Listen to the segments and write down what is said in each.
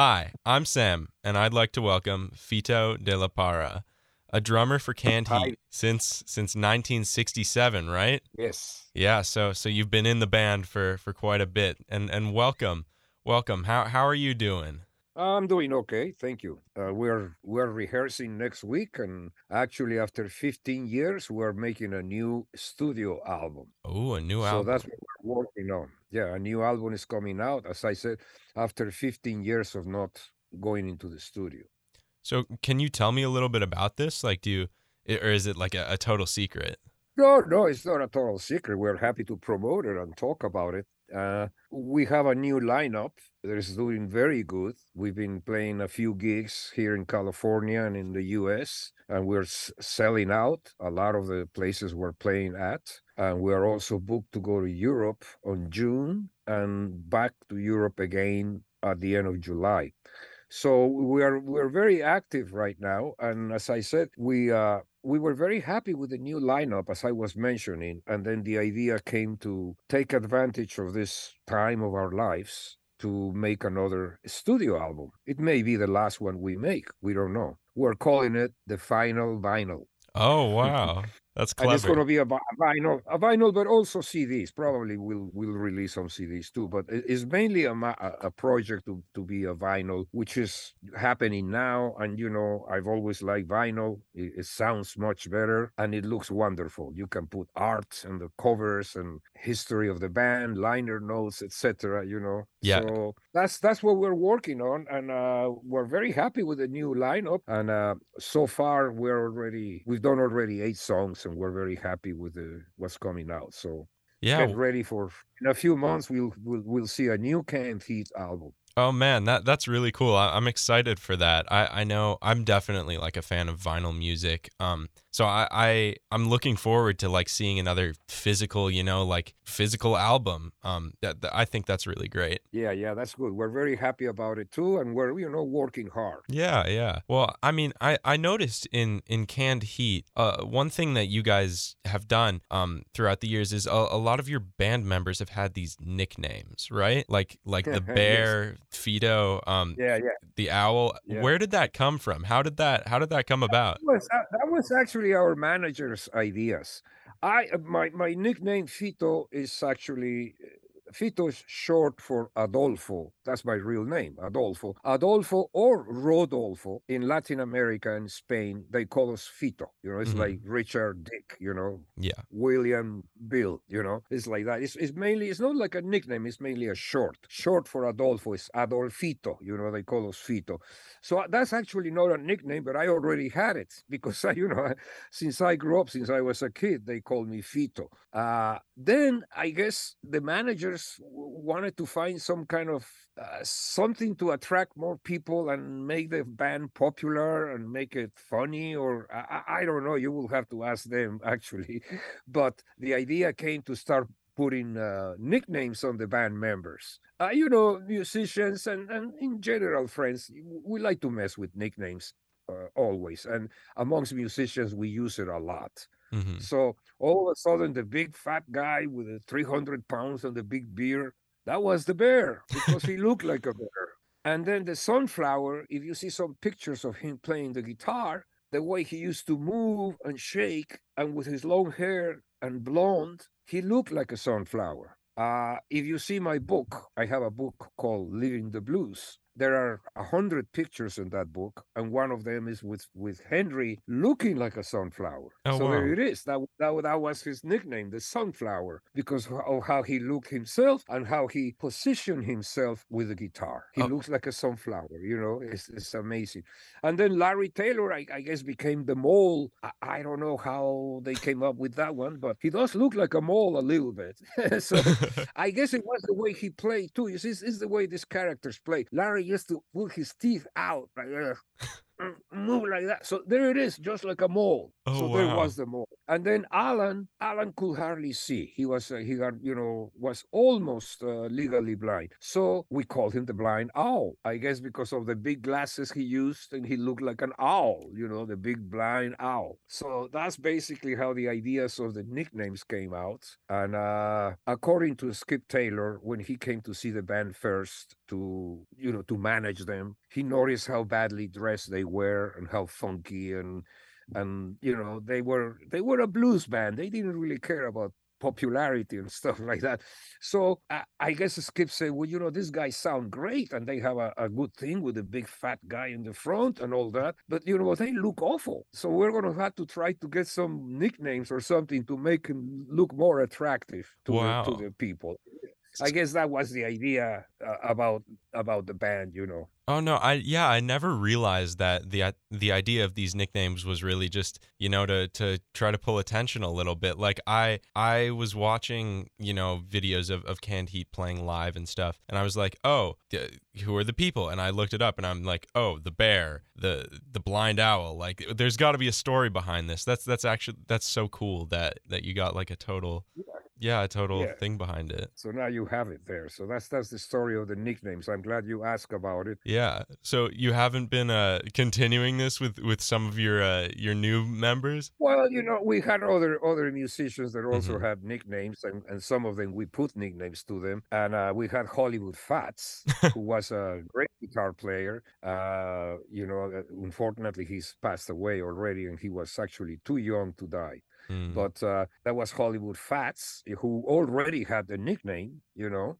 Hi, I'm Sam, and I'd like to welcome Fito de la Parra, a drummer for Canned Hi. Heat since since 1967, right? Yes. Yeah, so so you've been in the band for for quite a bit, and and welcome, welcome. How how are you doing? I'm doing okay, thank you. Uh, we're we're rehearsing next week, and actually, after 15 years, we're making a new studio album. Oh, a new So album. So that's what we're working on. Yeah, a new album is coming out, as I said, after 15 years of not going into the studio. So can you tell me a little bit about this? Like, do you, or is it like a, a total secret? No, no, it's not a total secret. We're happy to promote it and talk about it. Uh, we have a new lineup is doing very good. We've been playing a few gigs here in California and in the US, and we're selling out a lot of the places we're playing at. And we're also booked to go to Europe on June and back to Europe again at the end of July. So we are we're very active right now, and as I said, we uh, we were very happy with the new lineup, as I was mentioning, and then the idea came to take advantage of this time of our lives to make another studio album. It may be the last one we make. We don't know. We're calling it the final vinyl. Oh, wow, that's And it's going to be a, vinyl, a vinyl, but also CDs. Probably we'll we'll release some CDs too. But it's mainly a a a project to to be a vinyl, which is happening now. And you know, I've always liked vinyl. It, it sounds much better, and it looks wonderful. You can put art and the covers and history of the band, liner notes, etc. You know, Yeah. so that's that's what we're working on, and uh, we're very happy with the new lineup. And uh, so far, we're already we've done already eight songs, and we're very happy with the what's coming out. So Yeah. get ready for in a few months. We'll we'll we'll see a new Canned Heat album. Oh man, that that's really cool. I, I'm excited for that. I, I know I'm definitely like a fan of vinyl music. Um, so I, I I'm looking forward to like seeing another physical, you know, like physical album. Um, that, that- I think that's really great. Yeah, yeah, that's good. We're very happy about it too, and we're you know working hard. Yeah, yeah. Well, I mean, I I noticed in in Canned Heat, uh, one thing that you guys have done um throughout the years is a, a lot of your band members have had these nicknames, right? Like like the Yes. bear, Fito, um, Yeah, yeah. the owl. Yeah. Where did that come from? How did that how did that come about? That was, that was actually our manager's ideas. I uh, my my nickname Fito is actually uh, Fito is short for Adolfo. That's my real name, Adolfo. Adolfo or Rodolfo in Latin America and Spain, they call us Fito. You know, it's Mhm. like Richard Dick. You know, Yeah. William Bill, you know, it's like that. It's, it's mainly, it's not like a nickname, it's mainly a short. Short for Adolfo is Adolfito, you know, they call us Fito. So uh, that's actually not a nickname, but I already had it because, I, you know, since I grew up, since I was a kid, they called me Fito. Uh, then I guess the managers wanted to find some kind of uh, something to attract more people and make the band popular and make it funny or I, I I don't know you will have to ask them actually. But the idea came to start putting uh, nicknames on the band members. Uh, you know musicians and, and in general friends we like to mess with nicknames uh, always. And amongst musicians we use it a lot hmm so all of a sudden, the big fat guy with the 300 pounds and the big beard, that was the bear because he looked like a bear. And then the sunflower, if you see some pictures of him playing the guitar, the way he used to move and shake, and with his long hair and blonde, he looked like a sunflower. Uh, if you see my book, I have a book called Living the Blues. There are a hundred pictures in that book, and one of them is with with Henry looking like a sunflower. Oh, so there it is. That, that that was his nickname, the sunflower, because of how he looked himself and how he positioned himself with the guitar. He Oh. looks like a sunflower. You know, it's, it's amazing. And then Larry Taylor, I, I guess, became the mole. I, I don't know how they came up with that one, but he does look like a mole a little bit. so I guess it was the way he played too. You see, it's, it's the way these characters play. Larry used to pull his teeth out like uh, move like that. So there it is, just like a mole. Oh, so there was the mole. And then Alan, Alan could hardly see. He was, uh, he got, you know, was almost uh, legally blind. So we called him the blind owl. I guess because of the big glasses he used, and he looked like an owl. You know, the big blind owl. So that's basically how the ideas of the nicknames came out. And uh, according to Skip Taylor, when he came to see the band first, to you know to manage them. He noticed how badly dressed they were and how funky and and you know they were they were a blues band. They didn't really care about popularity and stuff like that. So I, I guess Skip said, well, you know, these guys sound great and they have a, a good thing with a big fat guy in the front and all that. But, you know, they look awful. So we're going to have to try to get some nicknames or something to make them look more attractive to, Wow. the, to the people. I guess that was the idea uh, about about the band, you know. Oh no, I yeah, I never realized that the the idea of these nicknames was really just, you know, to to try to pull attention a little bit. Like I I was watching, you know, videos of of Canned Heat playing live and stuff, and I was like, "Oh, who are the people?" And I looked it up and I'm like, "Oh, the bear, the the blind owl. Like there's got to be a story behind this." That's that's actually that's so cool that that you got like a total yeah, a total Yeah. thing behind it. So now you have it there. So that's that's the story of the nicknames. I'm glad you asked about it. Yeah. So you haven't been uh continuing this with with some of your uh your new members? Well, you know, we had other other musicians that also Mhm. had nicknames, and, and some of them we put nicknames to them. And uh, we had Hollywood Fats, who was a great guitar player. Uh, you know, uh, unfortunately, he's passed away already, and he was actually too young to die. Mm. But uh, that was Hollywood Fats, who already had a nickname, you know.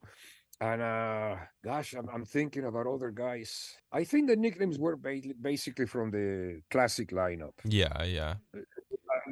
And uh, gosh, I'm, I'm thinking about other guys. I think the nicknames were ba- basically from the classic lineup. yeah, yeah. Uh,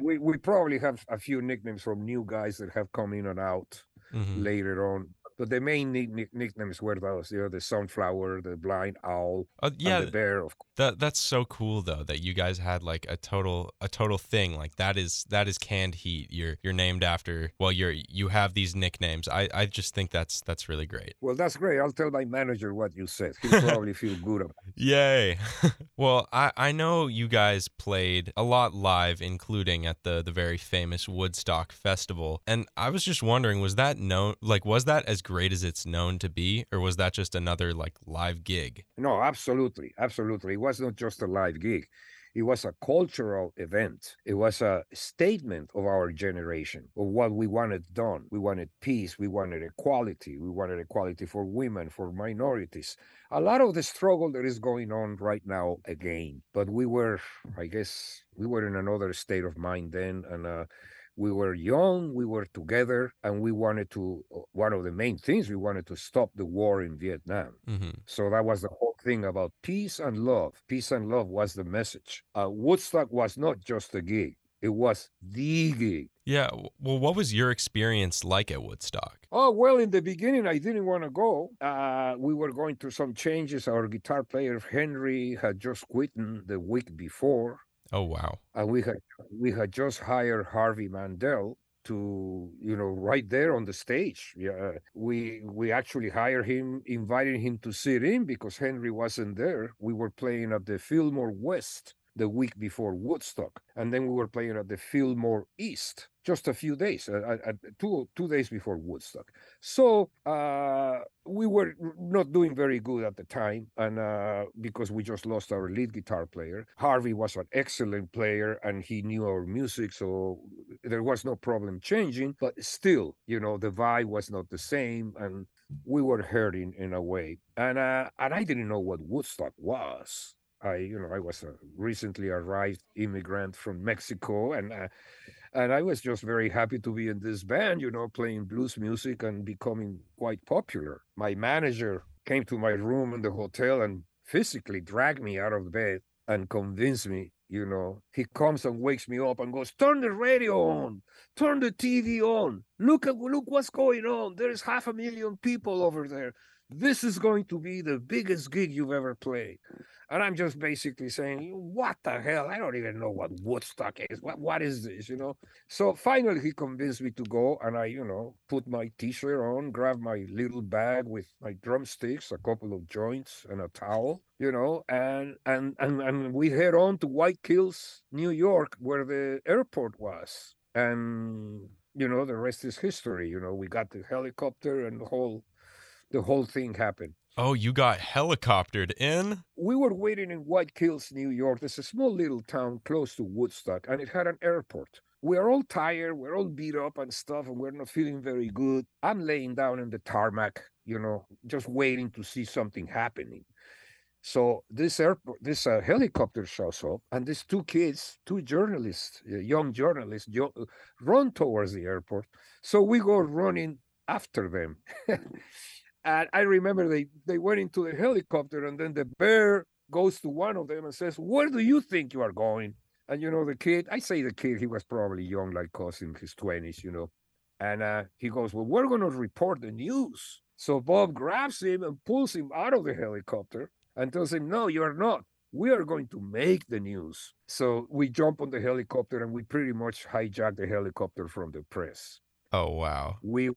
we we probably have a few nicknames from new guys that have come in and out Mhm. later on. But the main nick- nick- nicknames were those, you know, the sunflower, the blind owl, Uh, yeah, and the bear. Of course. that that's so cool though that you guys had like a total a total thing. Like that is that is canned heat. You're you're named after well you're you have these nicknames. I I just think that's that's really great. Well, that's great. I'll tell my manager what you said. He'll probably feel good about. it. Yay. well, I, I know you guys played a lot live, including at the, the very famous Woodstock Festival. And I was just wondering, was that known like was that as great as it's known to be, or was that just another like live gig? No, absolutely, absolutely. It was not just a live gig. It was a cultural event. It was a statement of our generation of what we wanted done. We wanted peace. We wanted equality. We wanted equality for women, for minorities. A lot of the struggle that is going on right now again. But we were, I guess, we were in another state of mind then, and uh, we were young. We were together, and we wanted to. uh, One of the main things we wanted to stop the war in Vietnam. hmm So that was the whole thing about peace and love. Peace and love was the message. Uh, Woodstock was not just a gig, it was the gig. Yeah. Well, what was your experience like at Woodstock? Oh, well, in the beginning, I didn't want to go. Uh, we were going through some changes. Our guitar player, Henry, had just quit the week before. Oh wow. And we had we had just hired Harvey Mandel to you know right there on the stage yeah we we actually hired him invited him to sit in because henry wasn't there we were playing at the fillmore west the week before woodstock and then we were playing at the fillmore east just a few days uh, uh, two two days before woodstock. So uh we were not doing very good at the time and uh because we just lost our lead guitar player. Harvey was an excellent player and he knew our music so there was no problem changing but still you know the vibe was not the same and we were hurting in a way. And uh and i didn't know what woodstock was i you know i was a recently arrived immigrant from mexico and uh, and I was just very happy to be in this band, you know, playing blues music and becoming quite popular. My manager came to my room in the hotel and physically dragged me out of bed and convinced me, you know, he comes and wakes me up and goes, "Turn the radio on, turn the TV on. Look at look what's going on. There's half a million people over there. This is going to be the biggest gig you've ever played." And I'm just basically saying, "What the hell? I don't even know what Woodstock is. What what is this? You know?" So finally, he convinced me to go, and I, you know, put my T-shirt on, grab my little bag with my drumsticks, a couple of joints, and a towel, you know, and and and and we head on to White Kills, New York, where the airport was, and you know, the rest is history. You know, we got the helicopter, and the whole the whole thing happened. Oh, you got helicoptered in? we were waiting in White Kills, New York. There's a small little town close to Woodstock, and it had an airport. We are all tired, we're all beat up and stuff, and we're not feeling very good. I'm laying down in the tarmac, you know, just waiting to see something happening. So this airport, this uh, helicopter shows up, and these two kids, two journalists, uh, young journalists, jo- run towards the airport. So we go running after them. and I remember they they went into the helicopter, and then the bear goes to one of them and says, "Where do you think you are going?" And you know, the kid, I say the kid, he was probably young, like us in his twenties, you know. And uh, he goes, Well, we're going to report the news. So Bob grabs him and pulls him out of the helicopter and tells him, No, you're not. We are going to make the news. So we jump on the helicopter and we pretty much hijack the helicopter from the press. Oh wow. We were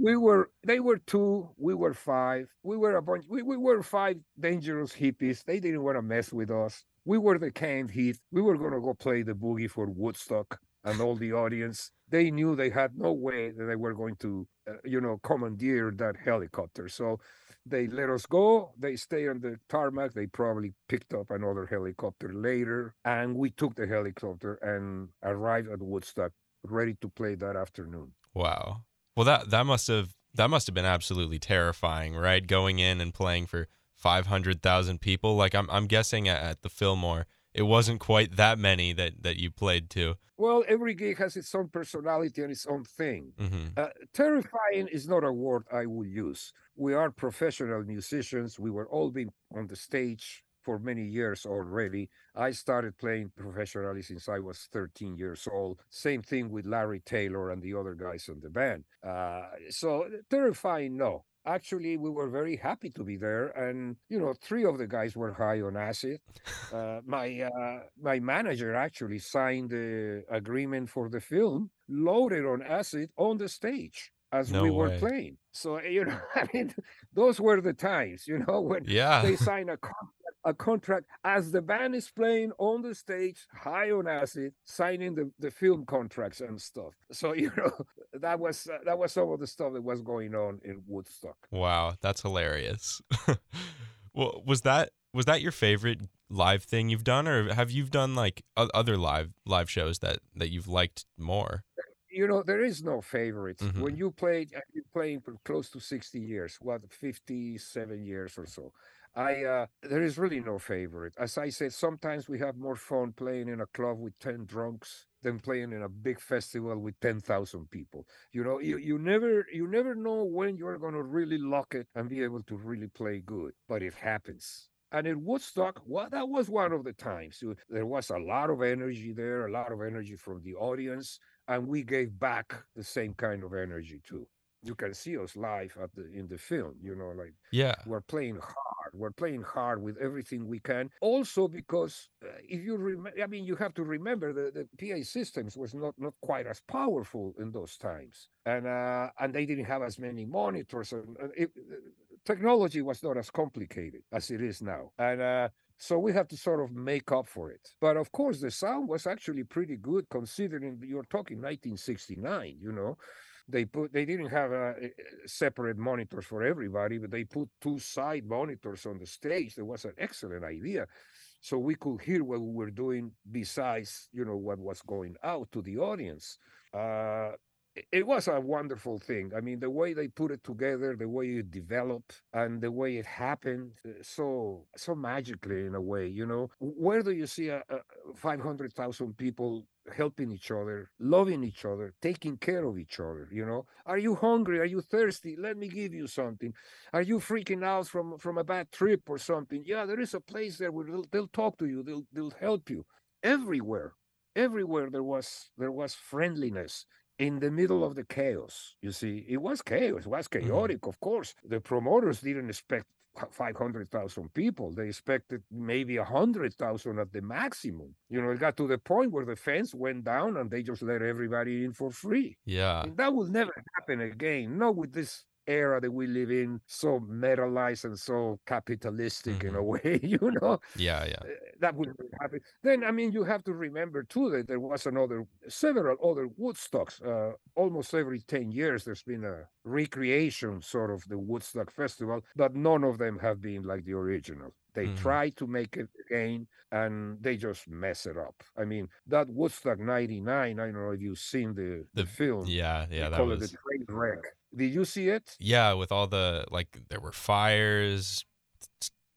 we were they were two, we were five. We were a bunch we, we were five dangerous hippies. They didn't want to mess with us. We were the canned heat. We were gonna go play the boogie for Woodstock and all the audience. They knew they had no way that they were going to, uh, you know, commandeer that helicopter. So they let us go. They stay on the tarmac. They probably picked up another helicopter later, and we took the helicopter and arrived at Woodstock, ready to play that afternoon. Wow. Well, that that must have that must have been absolutely terrifying, right? Going in and playing for five hundred thousand people. Like I'm I'm guessing at, at the Fillmore, it wasn't quite that many that that you played to. Well, every gig has its own personality and its own thing. hmm Uh, terrifying is not a word I would use. We are professional musicians. We were all being on the stage for many years already. I started playing professionally since I was 13 years old. Same thing with Larry Taylor and the other guys in the band. Uh, so terrifying, no. Actually, we were very happy to be there, and you know, three of the guys were high on acid. Uh, my uh, my manager actually signed the agreement for the film, loaded on acid on the stage as No we were way. playing. So you know, I mean, those were the times, you know, when Yeah. they sign a contract, a contract as the band is playing on the stage, high on acid, signing the, the film contracts and stuff. So you know, that was uh, that was some of the stuff that was going on in Woodstock. Wow, that's hilarious. well, was that was that your favorite live thing you've done, or have you done like other live live shows that that you've liked more? you know there is no favorites Mhm. when you played i've been playing for close to 60 years what 57 years or so i uh there is really no favorite as i said sometimes we have more fun playing in a club with 10 drunks than playing in a big festival with 10,000 people you know you, you never you never know when you're going to really lock it and be able to really play good but it happens and in Woodstock, well, that was one of the times. There was a lot of energy there, a lot of energy from the audience and we gave back the same kind of energy too. You can see us live at the in the film, you know, like Yeah. we're playing hard. We're playing hard with everything we can. Also, because uh, if you remember, I mean, you have to remember the, the PA systems was not not quite as powerful in those times, and uh, and they didn't have as many monitors. And, and it, uh, technology was not as complicated as it is now, and. Uh, so we have to sort of make up for it. But of course, the sound was actually pretty good considering you're talking 1969, you know. They put they didn't have uh, separate monitors for everybody, but they put two side monitors on the stage. That was an excellent idea. So we could hear what we were doing besides, you know, what was going out to the audience. Uh, it- was a wonderful thing. I mean, the way they put it together, the way it developed, and the way it happened, uh, so so magically in a way. You know, where do you see a, a five hundred thousand people helping each other, loving each other, taking care of each other? You know, are you hungry? Are you thirsty? Let me give you something. Are you freaking out from from a bad trip or something? Yeah, there is a place there where they'll, they'll talk to you. They'll they'll help you. Everywhere, everywhere there was there was friendliness in the middle of the chaos. You see, it was chaos. It was mm-hmm. chaotic, of course. The promoters didn't expect five hundred thousand people. They expected maybe a hundred thousand at the maximum. You know, it got to the point where the fence went down and they just let everybody in for free. Yeah. And that will never happen again. Not with this era that we live in, so metalized and so capitalistic in a way, you know. Yeah. Yeah. Uh, that would happen. Then, I mean, you have to remember too that there was another, several other Woodstocks. Uh, almost every 10 years, there's been a recreation sort of the Woodstock Festival, but none of them have been like the original. They Mhm. try to make it again and they just mess it up. I mean, that Woodstock 99, I don't know if you've seen the, the, The- film. Yeah. They Yeah. That call it was. the train wreck. Did you see it? Yeah, with all the like, there were fires.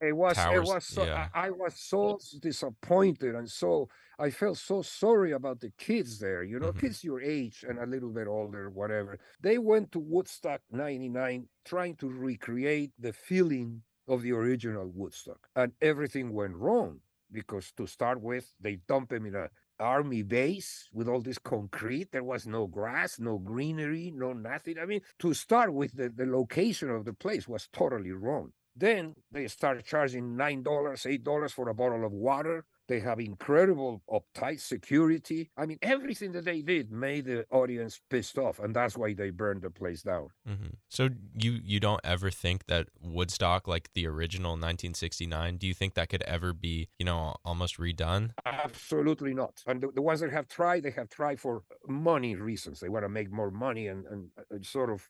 It was. Towers, It was. So, yeah. I, I was so disappointed, and so I felt so sorry about the kids there. You know, Mhm. kids your age and a little bit older, whatever. They went to Woodstock '99 trying to recreate the feeling of the original Woodstock, and everything went wrong because to start with, they dumped them in a army base with all this concrete. There was no grass, no greenery, no nothing. I mean, to start with, the, the location of the place was totally wrong. Then they start charging nine dollars, eight dollars for a bottle of water. They have incredible uptight security. I mean, everything that they did made the audience pissed off, and that's why they burned the place down. hmm So you you don't ever think that Woodstock, like the original 1969, do you think that could ever be, you know, almost redone? Absolutely not. And the, the ones that have tried, they have tried for money reasons. They want to make more money and, and, uh, sort of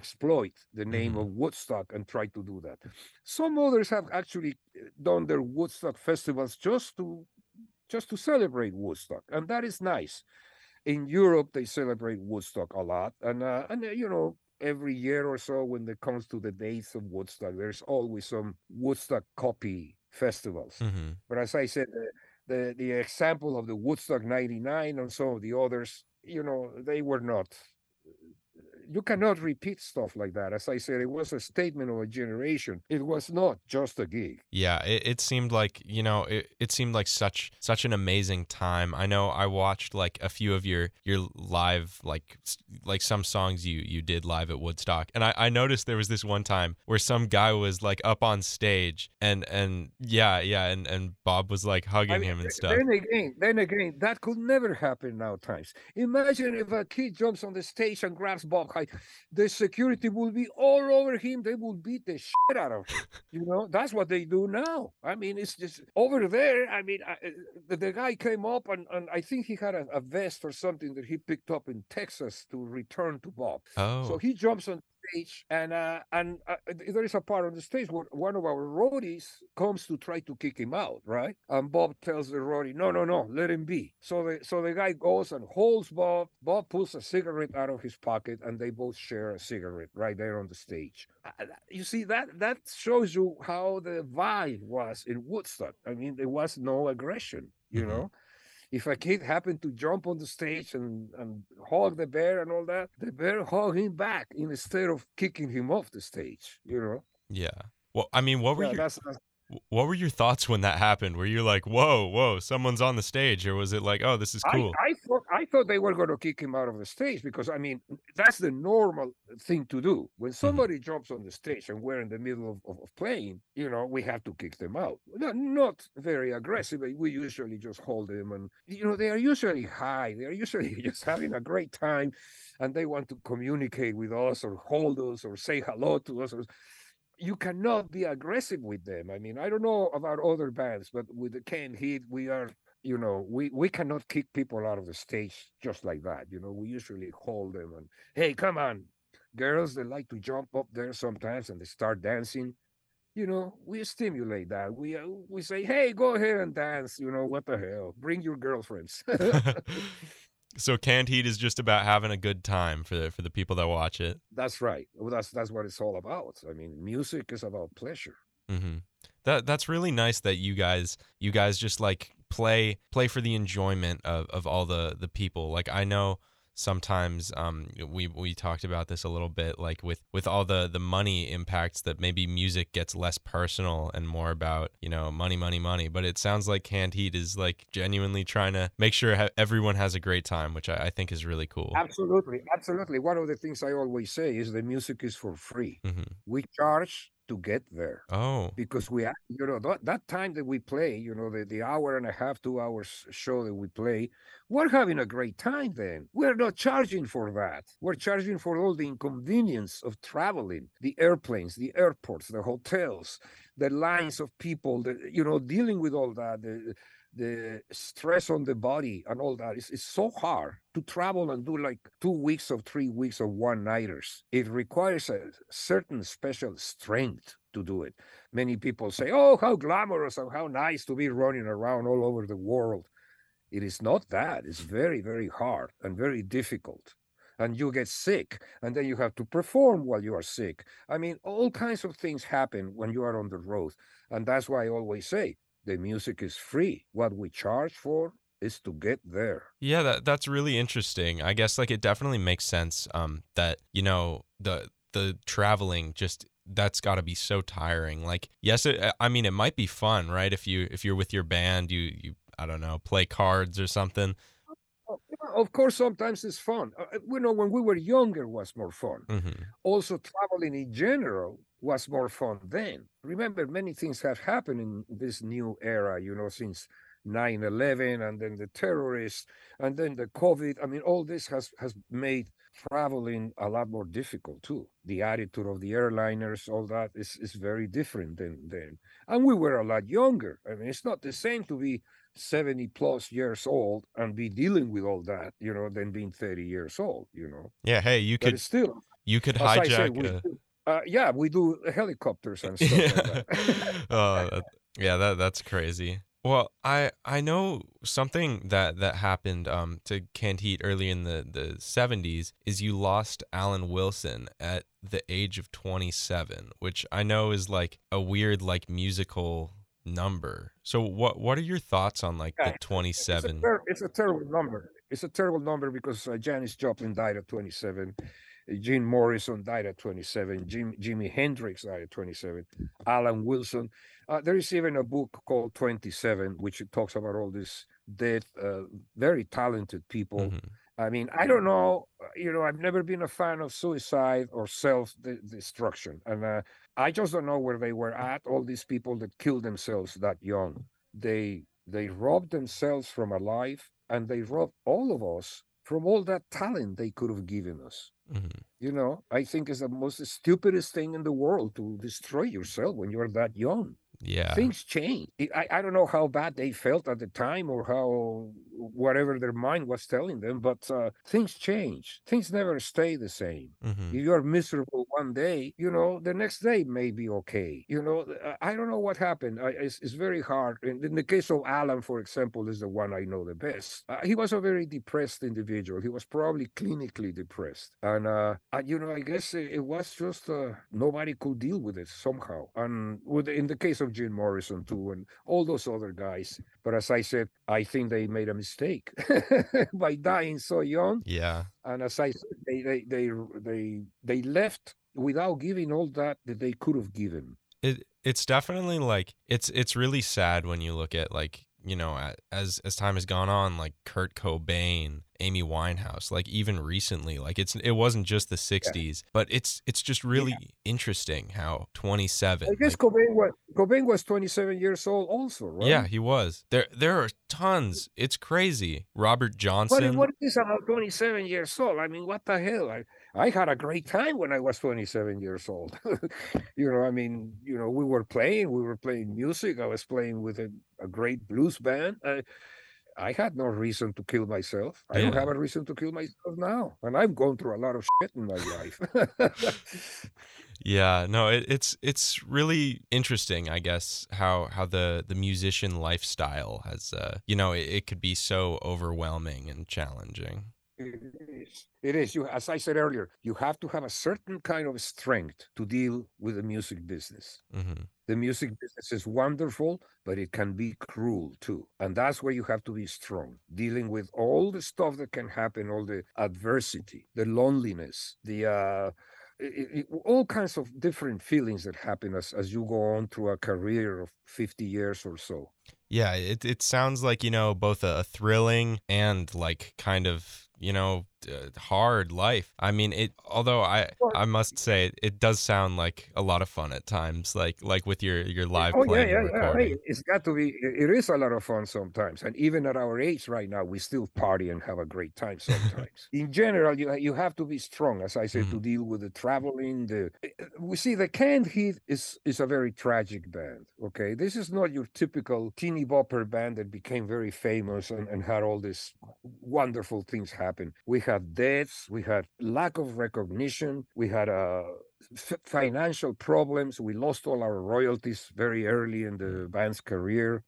exploit the name Mhm. of Woodstock and try to do that. Some others have actually uh, done their Woodstock festivals just to just to celebrate Woodstock, and that is nice. In Europe, they celebrate Woodstock a lot, and uh, and uh, you know every year or so when it comes to the dates of Woodstock, there's always some Woodstock copy festivals. hmm But as I said, the, the the example of the Woodstock '99 and some of the others, you know, they were not. You cannot repeat stuff like that. As I said, it was a statement of a generation. It was not just a gig. Yeah, it, it seemed like you know it, it seemed like such such an amazing time. I know I watched like a few of your your live like like some songs you you did live at Woodstock, and I, I noticed there was this one time where some guy was like up on stage and and yeah yeah and and Bob was like hugging I mean, him and stuff. Then again, then again, that could never happen now. Times Imagine if a kid jumps on the stage and grabs Bob The security will be all over him. They will beat the shit out of him. You know, that's what they do now. I mean, it's just over there. I mean, I, uh, the, the guy came up and, and I think he had a, a vest or something that he picked up in Texas to return to Bob. Oh, So he jumps on stage, and uh, and uh, there is a part on the stage where one of our roadies comes to try to kick him out, right? And Bob tells the roadie, "No, no, no, let him be." So the so the guy goes and holds Bob. Bob pulls a cigarette out of his pocket, and they both share a cigarette right there on the stage. Uh, uh, You see that that shows you how the vibe was in Woodstock. I mean, there was no aggression, you Mhm. know if a kid happened to jump on the stage and, and hug the bear and all that, the bear hug him back instead of kicking him off the stage. You know, yeah. Well, I mean, what were yeah, your that's, that's what were your thoughts when that happened? Were you like, whoa, whoa, someone's on the stage, or was it like, oh, this is cool? I, I thought I thought they were going to kick him out of the stage because I mean that's the normal thing to do when mm-hmm. somebody jumps on the stage and we're in the middle of, of, of playing. You know, we have to kick them out. Not, not very aggressively. We usually just hold them, and you know they are usually high. They are usually just having a great time, and they want to communicate with us or hold us or say hello to us. Or, you cannot be aggressive with them. I mean, I don't know about other bands, but with the Canned Heat, we are, you know, we we cannot kick people out of the stage just like that. You know, we usually hold them and hey, come on, girls. They like to jump up there sometimes and they start dancing. You know, we stimulate that. We uh, we say, hey, go ahead and dance. You know, what the hell? Bring your girlfriends. so canned heat is just about having a good time for the for the people that watch it. that's right. Well, that's that's what it's all about. I mean, music is about pleasure. hmm That that's really nice that you guys you guys just like play play for the enjoyment of, of all the the people. Like I know sometimes um we we talked about this a little bit like with with all the the money impacts that maybe music gets less personal and more about you know money money money but it sounds like canned heat is like genuinely trying to make sure ha- everyone has a great time which I, I think is really cool Absolutely, absolutely. One of the things I always say is the music is for free. hmm We charge to get there oh because we, you know, that, that time that we play, you know, the, the hour and a half, two hours show that we play, we're having a great time then. We're not charging for that. We're charging for all the inconvenience of traveling, the airplanes, the airports, the hotels, the lines of people, the, you know, dealing with all that. The, the stress on the body and all that is it's so hard to travel and do like two weeks or three weeks of one nighters. It requires a certain special strength to do it. Many people say, Oh, how glamorous and how nice to be running around all over the world. It is not that. It's very, very hard and very difficult. and you get sick and then you have to perform while you are sick i mean all kinds of things happen when you are on the road and that's why i always say the music is free what we charge for is to get there Yeah, that that's really interesting. I guess like it definitely makes sense um that, you know, the the traveling just that's got to be so tiring. Like yes, it, I mean it might be fun, right? If you if you're with your band, you you I don't know, play cards or something. Oh, of course sometimes it's fun Uh, uh, you know when we were younger was more fun Mhm. also traveling in general was more fun then. Remember many things have happened in this new era you know since 9-11 and then the terrorists and then the covid. I mean all this has has made traveling a lot more difficult too. The attitude of the airliners all that is is very different than then. And we were a lot younger. I mean it's not the same to be 70 plus years old and be dealing with all that you know than being 30 years old you know. Yeah, hey, you but could still you could say, hijack a do- uh, yeah, we do helicopters and stuff like Yeah. that. oh, that, yeah, that that's crazy. Well, I I know something that that happened um to Heat early in the the 70s is you lost Alan Wilson at the age of 27, which I know is like a weird like musical number. So what what are your thoughts on like Yeah, the It's a, 27? ter- it's a terrible number. It's a terrible number because uh, Janis Joplin died at 27. Jim Morrison died at 27. Jim, Jimi Hendrix died at 27. Alan Wilson. Uh, there is even a book called 27, which talks about all these dead, uh, very talented people. Mhm. I mean, I don't know. uh, You know, I've never been a fan of suicide or self destruction. And uh, I just don't know where they were at. All these people that killed themselves that young, they they robbed themselves from a life, and they robbed all of us from all that talent they could have given us. Mhm. You know, I think it's the most stupidest thing in the world to destroy yourself when you're that young Yeah. things change. I, I- don't know how bad they felt at the time or how whatever their mind was telling them, but uh, things change. Things never stay the same. Mhm. If you're miserable one day, you know, the next day may be okay. You know, uh, I don't know what happened. I, it's, it's very hard. In, in the case of Alan, for example, is the one I know the best. Uh, he was a very depressed individual. He was probably clinically depressed. And, uh, uh, you know, I guess it, it was just uh, nobody could deal with it somehow. And with, in the case of Jim Morrison, too, and all those other guys. But as I said, I think they made a mistake by dying so young Yeah. and as I said, they they they they they left without giving all that that they could have given. it it's definitely like it's it's really sad when you look at like you know as as time has gone on like Kurt Cobain, Amy Winehouse, like even recently like it's it wasn't just the 60s, but it's it's just really interesting how 27 I guess like, Cobain was Cobain was 27 years old also, right? yeah, he was. There there are tons. It's crazy. Robert What, Johnson. what is this about 27 years old? I mean, what the hell? I, I had a great time when I was 27 years old. you know, I mean, you know, we were playing, we were playing music. I was playing with a, a great blues band. I, I had no reason to kill myself. I don't have a reason to kill myself now. And I've gone through a lot of shit in my life. Yeah, no, it, it's it's really interesting, I guess, how how the the musician lifestyle has, uh, you know, it, it could be so overwhelming and challenging. It is. It is. You, as I said earlier, you have to have a certain kind of strength to deal with the music business. hmm The music business is wonderful, but it can be cruel too. And that's where you have to be strong, dealing with all the stuff that can happen, all the adversity, the loneliness, the uh, i- i- all kinds of different feelings that happen as, as you go on through a career of 50 years or so. Yeah, it it sounds like you know both a thrilling and like kind of you know uh, hard life. I mean, it. Although I I must say it does sound like a lot of fun at times, like like with your your live Oh yeah, yeah, yeah. Hey, it's got to be. It is a lot of fun sometimes, and even at our age right now, we still party and have a great time sometimes. In general, you you have to be strong, as I said, to deal with the traveling. The eh, we see the Canned Heat is is a very tragic band. Okay, this is not your typical teeny bopper band that became very famous and, and had all these wonderful things happen. We had deaths, we had lack of recognition, we had uh, f- financial problems. We lost all our royalties very early in the band's career.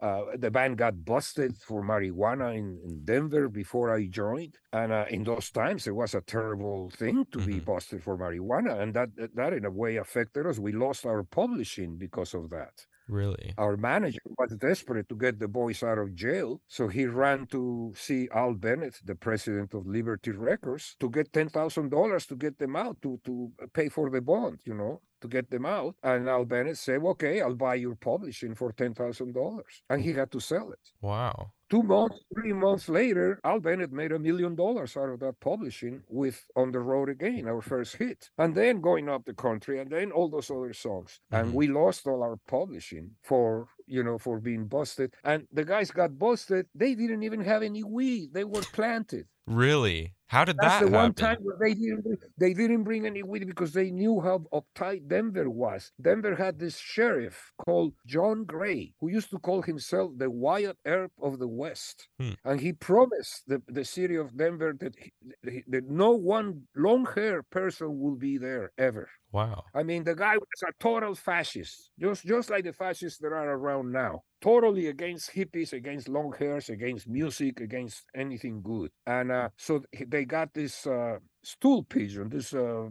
Uh, the band got busted for marijuana in, in Denver before I joined, and uh, in those times it was a terrible thing to be Mhm. busted for marijuana, and that that in a way affected us. We lost our publishing because of that. Really? Our manager was desperate to get the boys out of jail, so he ran to see Al Bennett, the president of Liberty Records, to get ten thousand dollars to get them out to to pay for the bond, you know, to get them out. And Al Bennett said, "Okay, I'll buy your publishing for ten thousand dollars," and he had to sell it. Wow. Two months, three months later, Al Bennett made a million dollars out of that publishing with On the Road Again, our first hit. And then going up the country and then all those other songs. Mhm. And we lost all our publishing for, you know, for being busted. And the guys got busted. They didn't even have any weed. They were planted. Really? How did That's that the one happen? time where they didn't bring- they didn't bring any weed because they knew how uptight Denver was. Denver had this sheriff called John Gray who used to call himself the Wyatt Earp of the West, Hmm. and he promised the, the city of Denver that he, that no one long hair person will be there ever. Wow. I mean, the guy was a total fascist, just just like the fascists that are around now. Totally against hippies, against long hairs, against music, against anything good. And uh, so th- they got this uh, stool pigeon, this uh,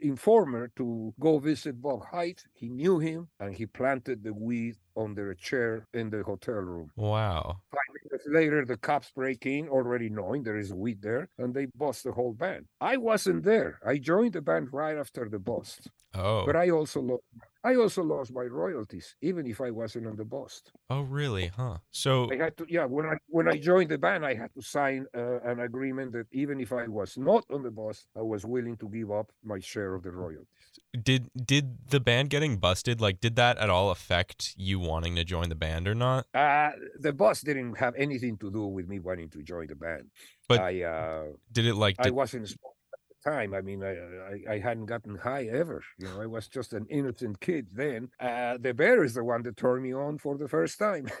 informer, to go visit Bob Hite. He knew him, and he planted the weed under a chair in the hotel room. Wow. Five minutes later, the cops break in, already knowing there is weed there, and they bust the whole band. I wasn't there. I joined the band right after the bust. Oh. But I also lost. I also lost my royalties, even if I wasn't on the bust. oh, really? Huh. So I had to, yeah. When I when I joined the band, I had to sign uh, an agreement that even if I was not on the bust, I was willing to give up my share of the royalties. Did did the band getting busted like did that at all affect you wanting to join the band or not? Uh, the bust didn't have anything to do with me wanting to join the band. But I uh, Did it like I wasn't at the time. I mean, I, I I hadn't gotten high ever. You know, I was just an innocent kid then. Uh, the bear is the one that turned me on for the first time.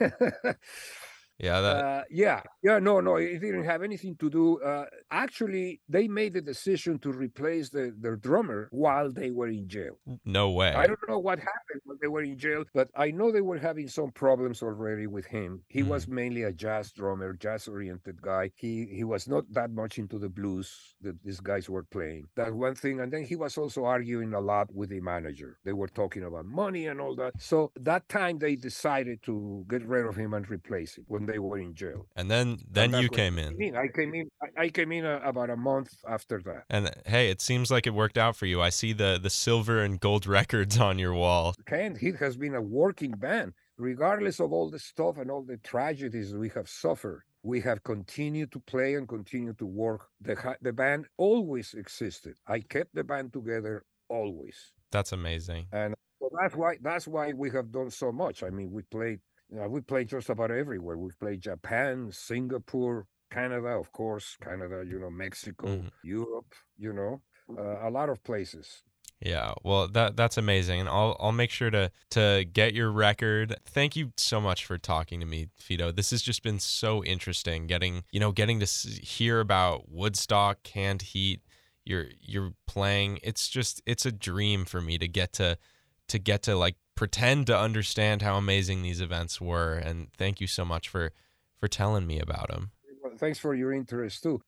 yeah that uh, yeah, yeah, no, no, it didn't have anything to do. Uh, actually, they made the decision to replace the, their drummer while they were in jail. no way. I don't know what happened when they were in jail, but I know they were having some problems already with him. He was mainly a jazz drummer, jazz-oriented guy. He he was not that much into the blues that these guys were playing. That one thing, and then he was also arguing a lot with the manager. They were talking about money and all that. So that time they decided to get rid of him and replace him when they were in jail. and then then that's you came in. in. I came in. I- came in uh, about a month after that. And hey, it seems like it worked out for you. I see the the silver and gold records on your wall. Canned Heat has been a working band, regardless of all the stuff and all the tragedies we have suffered. We have continued to play and continue to work. The the band always existed. I kept the band together always, That's amazing. and so that's why that's why we have done so much. I mean, we played. You know, we played just about everywhere. We've played Japan, Singapore, Canada, of course, Canada. You know, Mexico, Mhm. Europe. You know, uh, a lot of places. Yeah, well that that's amazing, and I'll I'll make sure to to get your record. Thank you so much for talking to me, Fito. This has just been so interesting. Getting you know getting to hear about Woodstock, Canned Heat. You're you're playing. It's just it's a dream for me to get to to get to like pretend to understand how amazing these events were. And thank you so much for for telling me about them. Thanks for your interest too.